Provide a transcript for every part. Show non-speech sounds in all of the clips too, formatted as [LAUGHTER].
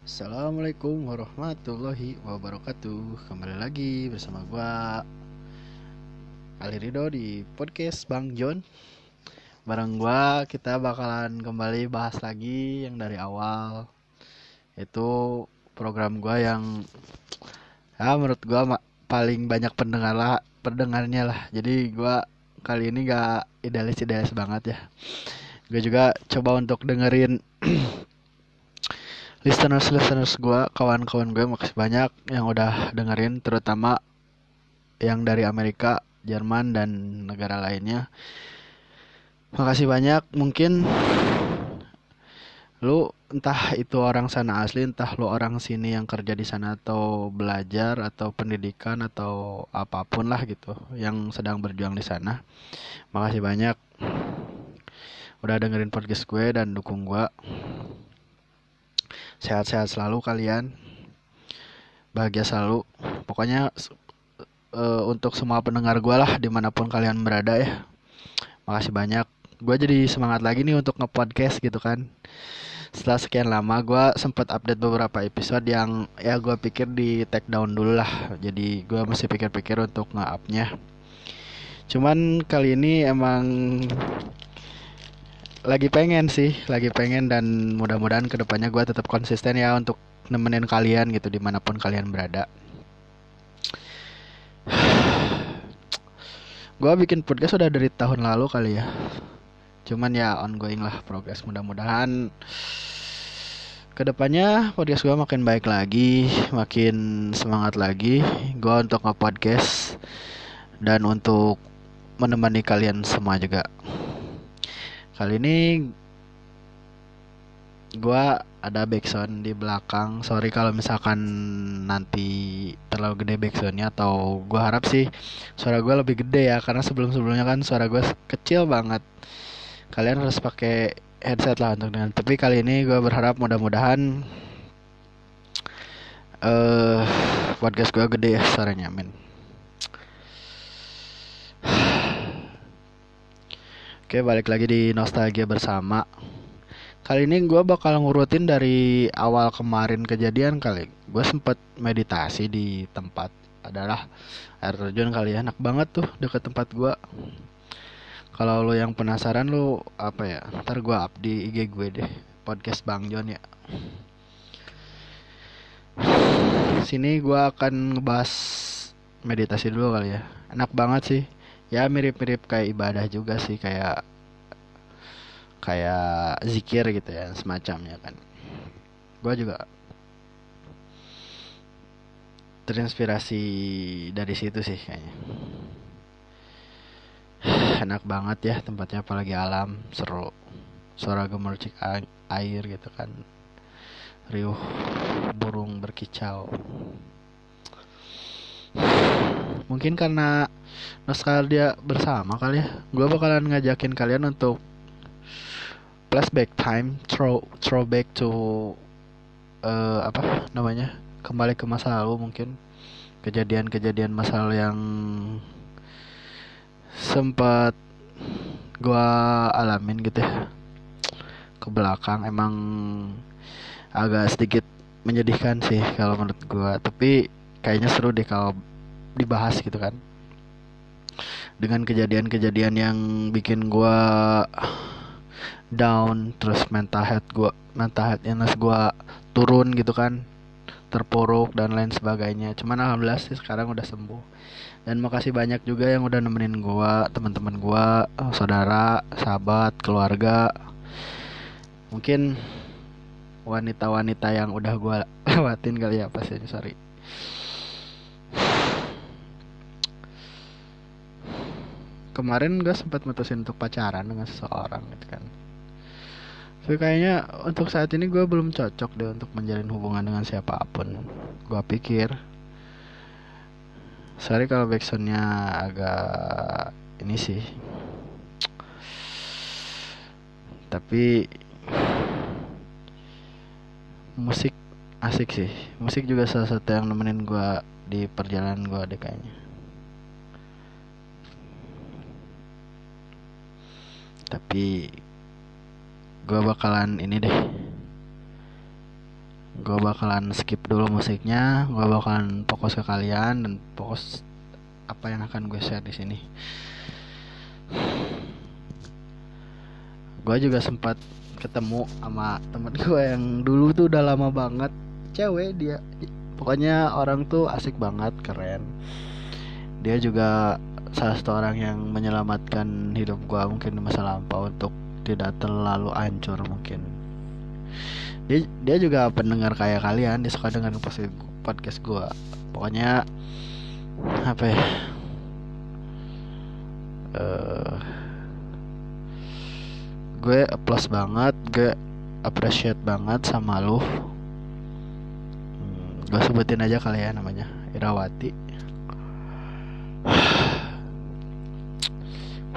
Assalamualaikum warahmatullahi wabarakatuh. Kembali lagi bersama gua Ali Rido di podcast Bang John. Bareng gua kita bakalan kembali bahas lagi yang dari awal Itu program gua yang ya menurut ma- paling banyak pendengar lah, pendengarnya lah. Jadi gua kali ini gak idealis-idealis banget ya. Gue juga coba untuk dengerin [CLEARS THROAT] listeners listeners gue kawan-kawan gue makasih banyak yang udah dengerin terutama yang dari Amerika Jerman dan negara lainnya. Makasih banyak. Mungkin lu entah itu orang sana asli entah lu orang sini yang kerja di sana atau belajar atau pendidikan atau apa pun lah gitu yang sedang berjuang di sana. Makasih banyak. Udah dengerin podcast gue dan dukung gue sehat-sehat selalu kalian. Bahagia selalu. Pokoknya uh, untuk semua pendengar gue lah di mana pun kalian berada ya. Makasih banyak. Gue jadi semangat lagi nih untuk ngepodcast gitu kan. Setelah sekian lama gue sempat update beberapa episode yang ya gue pikir di take down dulu lah. Jadi gue masih pikir-pikir untuk nge-upnya. Cuman kali ini emang lagi pengen sih lagi pengen dan mudah-mudahan ke depannya gue tetap konsisten ya untuk nemenin kalian gitu di mana pun kalian berada. [SIGHS] Gue bikin podcast udah dari tahun lalu kali ya. Cuman ya ongoing lah progres. Mudah-mudahan ke depannya podcast gue makin baik lagi makin semangat lagi. Gue untuk nge-podcast dan untuk menemani kalian semua juga kali ini gua ada backsound di belakang. Sorry kalau misalkan nanti terlalu gede backsoundnya atau gua harap sih suara gua lebih gede ya karena sebelum sebelumnya kan suara gua kecil banget. Kalian harus pakai headset lah untuk dengan tapi kali ini gua berharap mudah-mudahan eh uh, podcast gua gede ya suaranya. Amin Oke balik lagi di nostalgia bersama. Kali ini gue bakal ngurutin dari awal kemarin kejadian kali. Gue sempet meditasi di tempat adalah air terjun kali ya. Enak banget tuh deket tempat gue Kalau lo yang penasaran lo apa ya? Ntar gue up di IG gue deh Podcast Bang John ya. Sini gue akan ngebahas meditasi dulu kali ya. Enak banget sih ya mirip-mirip kayak ibadah juga sih kayak kayak zikir gitu ya semacamnya kan. Gue juga terinspirasi dari situ sih kayaknya. [SIGHS] Enak banget ya tempatnya apalagi alam seru. Suara gemercik air gitu kan. Riuh burung berkicau mungkin karena nostalgia bersama kali ya. Gue bakalan ngajakin kalian untuk flashback time throw throwback to uh, apa namanya kembali ke masa lalu mungkin. Kejadian-kejadian masa lalu yang sempat gue alamin gitu ya. Ke belakang emang agak sedikit menyedihkan sih kalau menurut gue tapi kayaknya seru deh kalau dibahas gitu kan. Dengan kejadian-kejadian yang bikin gue down terus mental health gue mental health illness gue turun gitu kan terpuruk dan lain sebagainya. Cuman alhamdulillah sih sekarang udah sembuh. Dan makasih banyak juga yang udah nemenin gue teman-teman gue saudara sahabat keluarga. Mungkin wanita-wanita yang udah gue [LAUGHS] lewatin kali ya pasti sorry kemarin gue sempat mutusin untuk pacaran dengan seseorang gitu kan. Tapi kayaknya untuk saat ini gue belum cocok deh untuk menjalin hubungan dengan siapa pun. Gue pikir. Sorry kalau backsoundnya agak ini sih. Tapi musik asik sih. Musik juga salah satu yang nemenin gue di perjalanan gue deh kayaknya tapi gue bakalan ini deh. Gue bakalan skip dulu musiknya gue bakalan fokus ke kalian dan fokus apa yang akan gue share di sini. Gue juga sempat ketemu sama temen gue yang dulu tuh udah lama banget. Cewek dia. Pokoknya orang tuh asik banget keren. Dia juga salah satu orang yang menyelamatkan hidup gue mungkin di masa lampau untuk tidak terlalu hancur mungkin. Dia dia juga pendengar kayak kalian dia suka dengan podcast gue pokoknya apa ya? Uh, gue plus banget gue appreciate banget sama lu. Hmm, gue sebutin aja kali ya namanya Irawati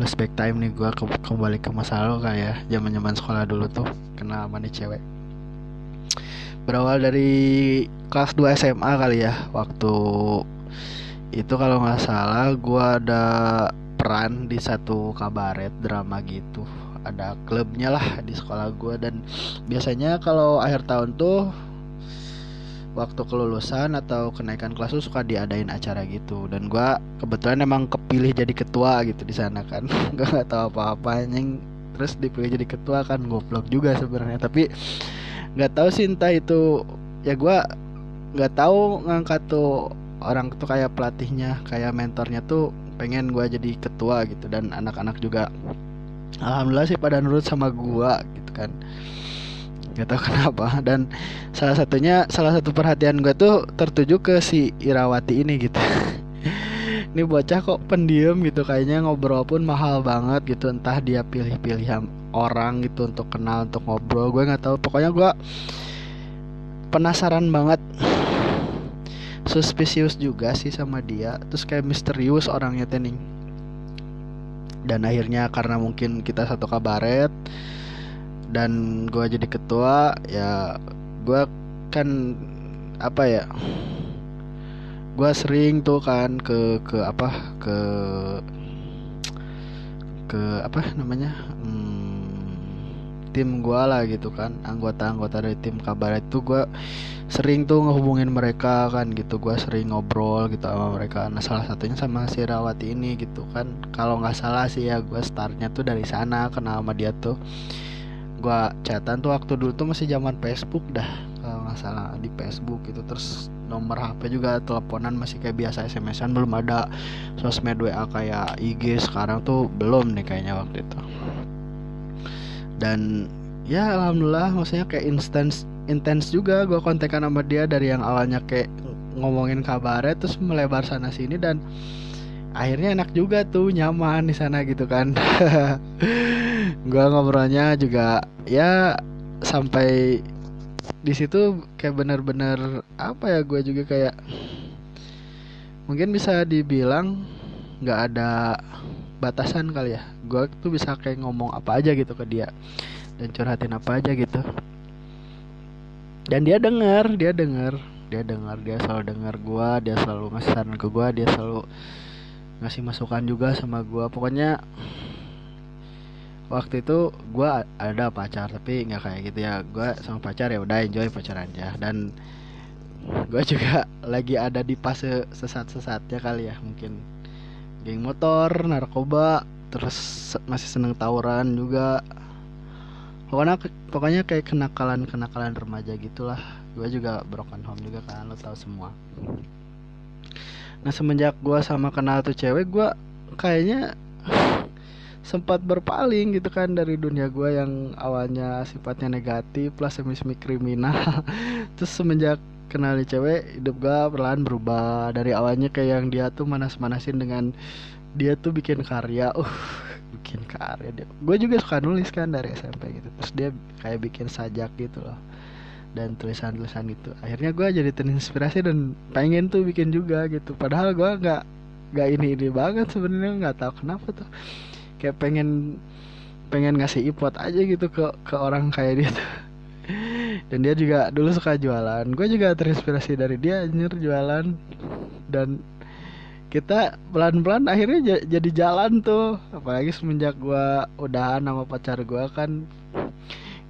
flashback time nih gue ke kembali ke masa lalu kali ya. Zaman zaman sekolah dulu tuh kenal sama nih cewek. Berawal dari kelas 2 SMA kali ya waktu itu kalau nggak salah gue ada peran di satu kabaret drama gitu. Ada klubnya lah di sekolah gue dan biasanya kalau akhir tahun tuh waktu kelulusan atau kenaikan kelas tuh suka diadain acara gitu. Dan gue kebetulan emang kepilih jadi ketua gitu di sana kan. [LAUGHS] Gue nggak tahu apa-apa yang terus dipilih jadi ketua kan goblok juga sebenarnya. Tapi nggak tahu sih entah itu ya gue nggak tahu ngangkat tuh orang tuh kayak pelatihnya kayak mentornya tuh pengen gue jadi ketua gitu. Dan anak-anak juga alhamdulillah sih pada nurut sama gua gitu kan gak tahu [LAUGHS] kenapa. Dan salah satunya salah satu perhatian gua tuh tertuju ke si Irawati ini gitu. [LAUGHS] Ini bocah kok pendiam gitu kayaknya ngobrol pun mahal banget gitu. Entah dia pilih-pilih orang gitu untuk kenal untuk ngobrol gue nggak tahu. Pokoknya gue penasaran banget. Suspicious juga sih sama dia. Terus kayak misterius orangnya tening. Dan akhirnya karena mungkin kita satu kabaret dan gue jadi ketua ya gue kan apa ya gue sering tuh kan ke ke apa ke ke apa namanya hmm, tim gue lah gitu kan anggota-anggota dari tim kabaret itu gue sering tuh ngehubungin mereka kan gitu gue sering ngobrol gitu sama mereka. Nah salah satunya sama si Rawati ini gitu kan kalau nggak salah sih ya gue startnya tuh dari sana kenal sama dia tuh gue chatan tuh waktu dulu tuh masih zaman Facebook dah kalau nggak salah di Facebook gitu. Terus nomor HP juga teleponan masih kayak biasa SMS-an belum ada. Sosmed WA kayak IG sekarang tuh belum nih kayaknya waktu itu. Dan ya alhamdulillah maksudnya kayak instance intens juga gue kontekan sama dia dari yang awalnya kayak ngomongin kabarnya terus melebar sana sini dan akhirnya enak juga tuh nyaman di sana gitu kan [LAUGHS] gue ngobrolnya juga ya sampai di situ kayak bener-bener apa ya gue juga kayak mungkin bisa dibilang nggak ada batasan kali ya. Gue tuh bisa kayak ngomong apa aja gitu ke dia dan curhatin apa aja gitu. Dan dia dengar dia dengar dia dengar dia selalu dengar gua dia selalu ngasih saran ke gua dia selalu ngasih masukan juga sama gua. Pokoknya waktu itu gua ada pacar tapi nggak kayak gitu ya. Gua sama pacar ya udah enjoy pacarannya dan gua juga [LAUGHS] lagi ada di fase sesat-sesatnya kali ya mungkin. Geng motor narkoba terus masih seneng tawuran juga. Pokoknya pokoknya kayak kenakalan kenakalan remaja gitulah. Gue juga broken home juga kan lo tau semua. Nah semenjak gue sama kenal tuh cewek gue kayaknya sempat berpaling gitu kan dari dunia gue yang awalnya sifatnya negatif plus semi semi kriminal. [LAUGHS] Terus semenjak kenal nih cewek hidup gue perlahan berubah. Dari awalnya kayak yang dia tuh manas-manasin dengan dia tuh bikin karya. [LAUGHS] Uh bikin karya dia. Gue juga suka nulis kan dari SMP gitu. Terus dia kayak bikin sajak gitu loh. Dan tulisan-tulisan gitu. Akhirnya gue jadi terinspirasi dan pengen tuh bikin juga gitu. Padahal gue nggak nggak ini ini banget sebenarnya. Nggak tahu kenapa tuh kayak pengen pengen ngasih ipot aja gitu ke ke orang kayak dia tuh. Dan dia juga dulu suka jualan. Gue juga terinspirasi dari dia anjir jualan. Dan kita pelan-pelan akhirnya jadi jalan tuh. Apalagi semenjak gua udahan sama pacar gua kan.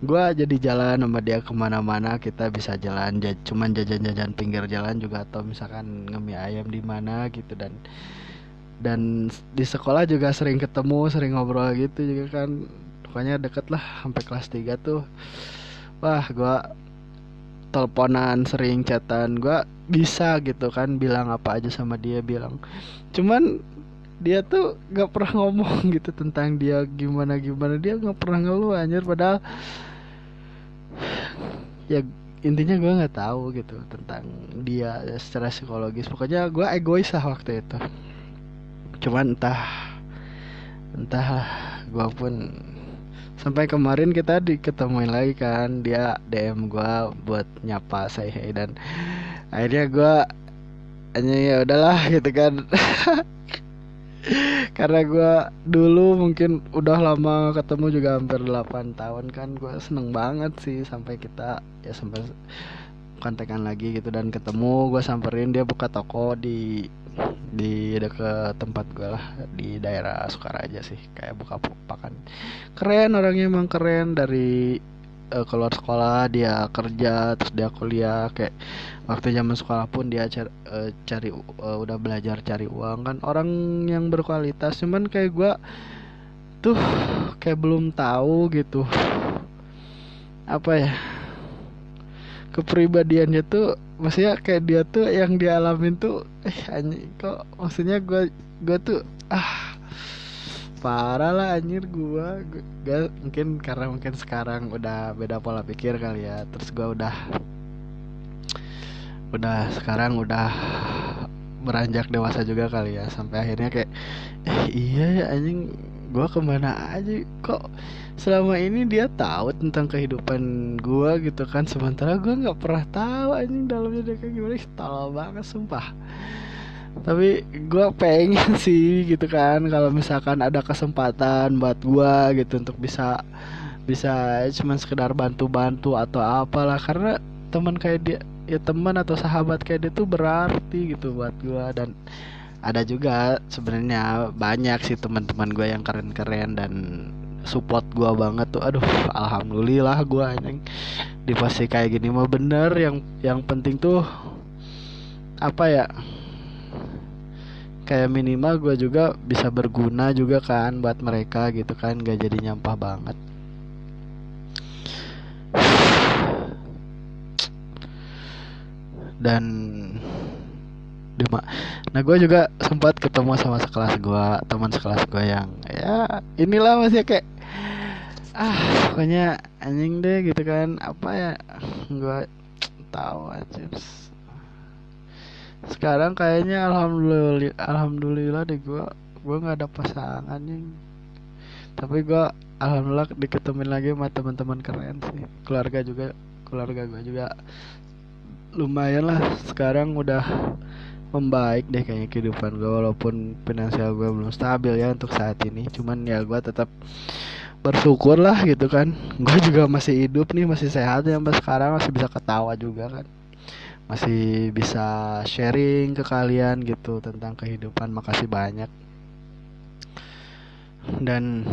Gue jadi jalan sama dia ke mana-mana. Kita bisa jalan cuman jajan-jajan pinggir jalan juga atau misalkan ngemi ayam di mana gitu. Dan dan di sekolah juga sering ketemu sering ngobrol gitu juga kan. Pokoknya deket lah sampai kelas 3 tuh. Wah gue teleponan sering chatan. Gue bisa gitu kan bilang apa aja sama dia bilang. Cuman dia tuh gak pernah ngomong [LAUGHS] gitu tentang dia gimana gimana. Dia gak pernah ngeluh anjir. Padahal ya intinya gue nggak tahu gitu tentang dia secara psikologis. Pokoknya gue egois lah waktu itu cuman entah entah gue pun sampai kemarin kita diketemuin lagi kan dia DM gue buat nyapa saya hey dan akhirnya gue hanya ya udahlah gitu kan. [LAUGHS] Karena gue dulu mungkin udah lama ketemu juga hampir 8 tahun kan gue seneng banget sih sampai kita ya sampai kontekan lagi gitu dan ketemu gue samperin dia buka toko di di dekat tempat gue lah di daerah Sukaraja sih kayak buka pakan. Keren orangnya emang keren. Dari uh, keluar sekolah dia kerja terus dia kuliah. Kayak waktu zaman sekolah pun dia cari, uh, cari uh, udah belajar cari uang kan. Orang yang berkualitas cuman kayak gue tuh kayak belum tahu gitu. Apa ya? Kepribadiannya tuh maksudnya kayak dia tuh yang dialamin tuh eh anjing kok maksudnya gue gue tuh ah parah lah anjir gua. Gak mungkin karena mungkin sekarang udah beda pola pikir kali ya terus gua udah udah sekarang udah beranjak dewasa juga kali ya sampai akhirnya kayak eh iya ya anjing gua ke mana aja kok selama ini dia tahu tentang kehidupan gua gitu kan. Sementara gua nggak pernah tahu anjing dalamnya dia kayak gimana. Tolol banget sumpah. Tapi gue pengen [LAUGHS] sih gitu kan kalau misalkan ada kesempatan buat gue gitu untuk bisa bisa cuman sekedar bantu-bantu atau apalah. Karena teman kayak dia ya teman atau sahabat kayak dia tuh berarti gitu buat gue dan ada juga sebenarnya banyak sih teman-teman gue yang keren-keren dan support gue banget tuh. Aduh alhamdulillah gue anjing. Di posisi kayak gini mah bener. Yang yang penting tuh apa ya kayak minimal gue juga bisa berguna juga kan buat mereka gitu kan. Gak jadi nyampah banget. Dan Dima. Nah gue juga sempat ketemu sama sekelas gue, teman sekelas gue yang ya inilah masih kayak ah pokoknya anjing deh gitu kan. Apa ya gue tahu aja sekarang kayaknya alhamdulillah alhamdulillah deh gue gue nggak ada pasangan nih tapi gue alhamdulillah diketemuin lagi sama teman-teman keren sih. Keluarga juga keluarga gue juga lumayan lah. Sekarang udah membaik deh kayaknya kehidupan gue walaupun finansial gue belum stabil ya untuk saat ini. Cuman ya gue tetap bersyukur lah gitu kan. [LAUGHS] Gue juga masih hidup nih masih sehat ya sampai sekarang masih bisa ketawa juga kan. Masih bisa sharing ke kalian gitu tentang kehidupan. Makasih banyak. Dan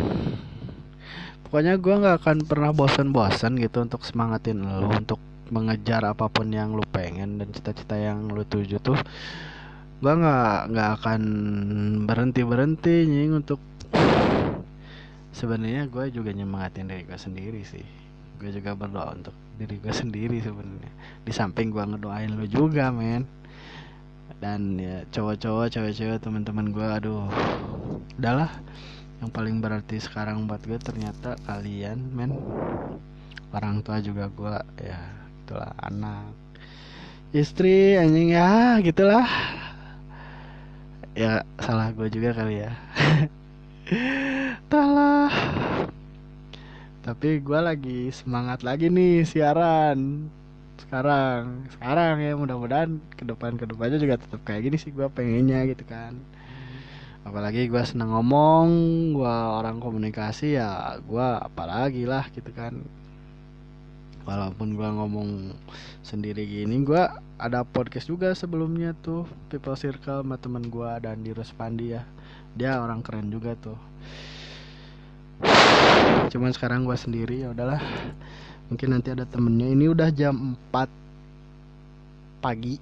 pokoknya gue nggak akan pernah bosan-bosan gitu untuk semangatin lo untuk mengejar apa pun yang lo pengen dan cita-cita yang lo tuju tuh gue nggak nggak akan berhenti berhenti nying untuk sebenarnya gue juga nyemangatin diri gue sendiri sih. Gue juga berdoa untuk diri gue sendiri sebenarnya. Di samping gue ngedoain lo juga men. Dan ya cowok-cowok cewek-cewek teman-teman gue aduh udahlah. Yang paling berarti sekarang buat gue ternyata kalian men. Orang tua juga gue ya itulah anak. Istri anjing ya gitulah. Ya salah gue juga kali ya. [LAUGHS] Talah tapi gue lagi semangat lagi nih siaran. Sekarang sekarang ya mudah-mudahan ke depan ke depannya juga tetap kayak gini sih gue pengennya gitu kan. Apalagi gue senang ngomong gue orang komunikasi ya gue apalagi lah gitu kan walaupun gue ngomong sendiri gini gue ada podcast juga sebelumnya tuh people circle sama temen gue dan di Rospandi ya. Dia orang keren juga tuh. Cuman sekarang gue sendiri ya udahlah. Mungkin nanti ada temennya. Ini udah jam 4 pagi.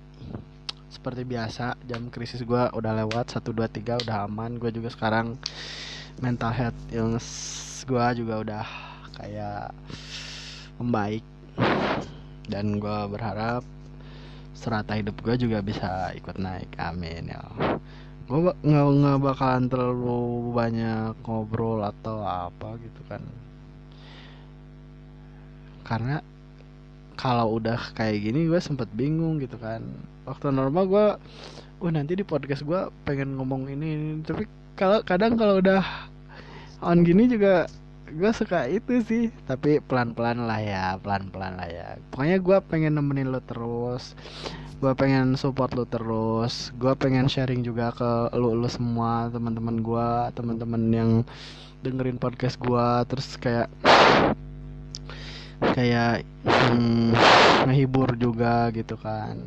Seperti biasa jam krisis gue udah lewat 1 2 3 udah aman. Gue juga sekarang mental health illness gue juga udah kayak membaik dan gue berharap serata hidup gue juga bisa ikut naik. Amin ya gue nggak nggak bakalan terlalu banyak ngobrol atau apa gitu kan. Karena kalau udah kayak gini gue sempet bingung gitu kan. Waktu normal gue uh nanti di podcast gue pengen ngomong ini, ini. tapi kalau kadang kalau udah on gini juga gue suka itu sih tapi pelan pelan lah ya pelan pelan lah ya. Pokoknya gue pengen nemenin lo terus gue pengen support lo terus gue pengen sharing juga ke lo lo semua teman teman gue teman teman yang dengerin podcast gue terus kayak kayak hmm, ngehibur juga gitu kan.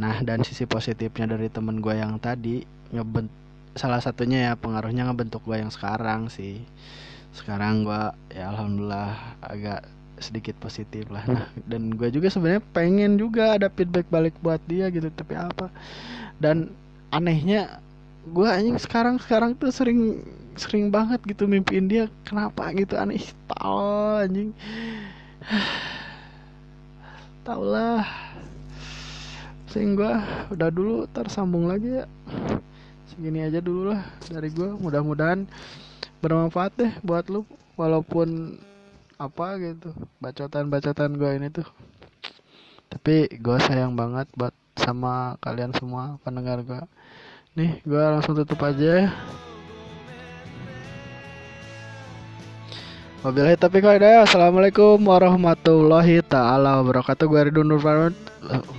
Nah dan sisi positifnya dari temen gue yang tadi ngebent salah satunya ya pengaruhnya ngebentuk gue yang sekarang sih sekarang gue ya alhamdulillah agak sedikit positif lah. Nah dan gue juga sebenarnya pengen juga ada feedback balik buat dia gitu tapi apa? Dan anehnya gue anjing sekarang sekarang tuh sering sering banget gitu mimpiin dia. Kenapa gitu? Aneh tau anjing. Tau lah sehingga udah dulu tersambung lagi ya. Segini aja dulu lah dari gue mudah-mudahan bermanfaat deh buat lu walaupun apa gitu bacotan-bacotan gue ini tuh tapi gue sayang banget buat sama kalian semua pendengar gue nih gue langsung tutup aja Wabillahi taufiq hidayah. Assalamualaikum warahmatullahi taala wabarakatuh. Gue Ridwan Nur